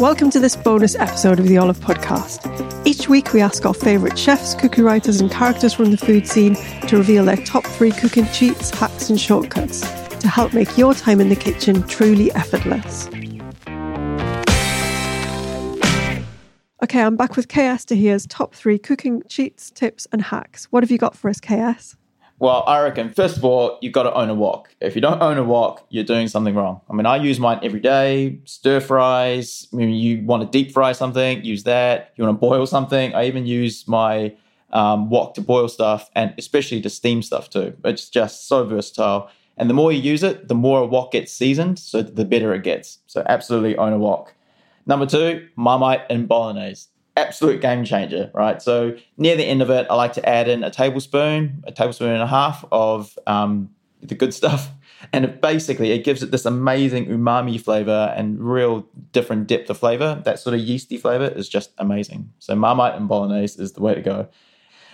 Welcome to this bonus episode of the Olive Podcast. Each week, we ask our favourite chefs, cookie writers, and characters from the food scene to reveal their top three cooking cheats, hacks, and shortcuts to help make your time in the kitchen truly effortless. Okay, I'm back with KS to hear's top three cooking cheats, tips, and hacks. What have you got for us, KS? Well, I reckon, first of all, you've got to own a wok. If you don't own a wok, you're doing something wrong. I mean, I use mine every day, stir fries. I mean, you want to deep fry something, use that. You want to boil something. I even use my um, wok to boil stuff and especially to steam stuff too. It's just so versatile. And the more you use it, the more a wok gets seasoned, so the better it gets. So absolutely own a wok. Number two, Marmite and Bolognese. Absolute game changer, right? So near the end of it, I like to add in a tablespoon, a tablespoon and a half of um, the good stuff. And it basically, it gives it this amazing umami flavor and real different depth of flavor. That sort of yeasty flavor is just amazing. So Marmite and Bolognese is the way to go.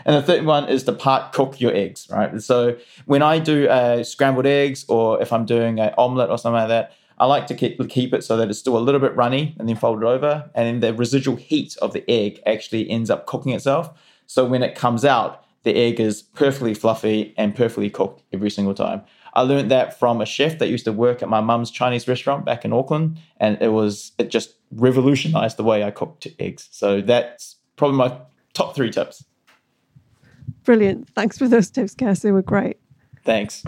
And the third one is to part cook your eggs, right? So when I do uh, scrambled eggs or if I'm doing an omelet or something like that, I like to keep, keep it so that it's still a little bit runny and then fold it over. And then the residual heat of the egg actually ends up cooking itself. So when it comes out, the egg is perfectly fluffy and perfectly cooked every single time. I learned that from a chef that used to work at my mum's Chinese restaurant back in Auckland, and it was it just revolutionized the way I cooked eggs. So that's probably my top three tips. Brilliant. Thanks for those tips, Kes. They were great. Thanks.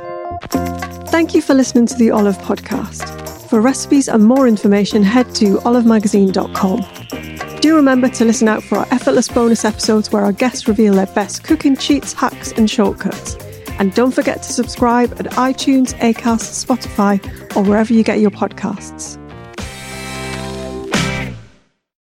Thank you for listening to the Olive Podcast. For recipes and more information, head to olivemagazine.com. Do remember to listen out for our effortless bonus episodes where our guests reveal their best cooking cheats, hacks, and shortcuts. And don't forget to subscribe at iTunes, Acast, Spotify, or wherever you get your podcasts.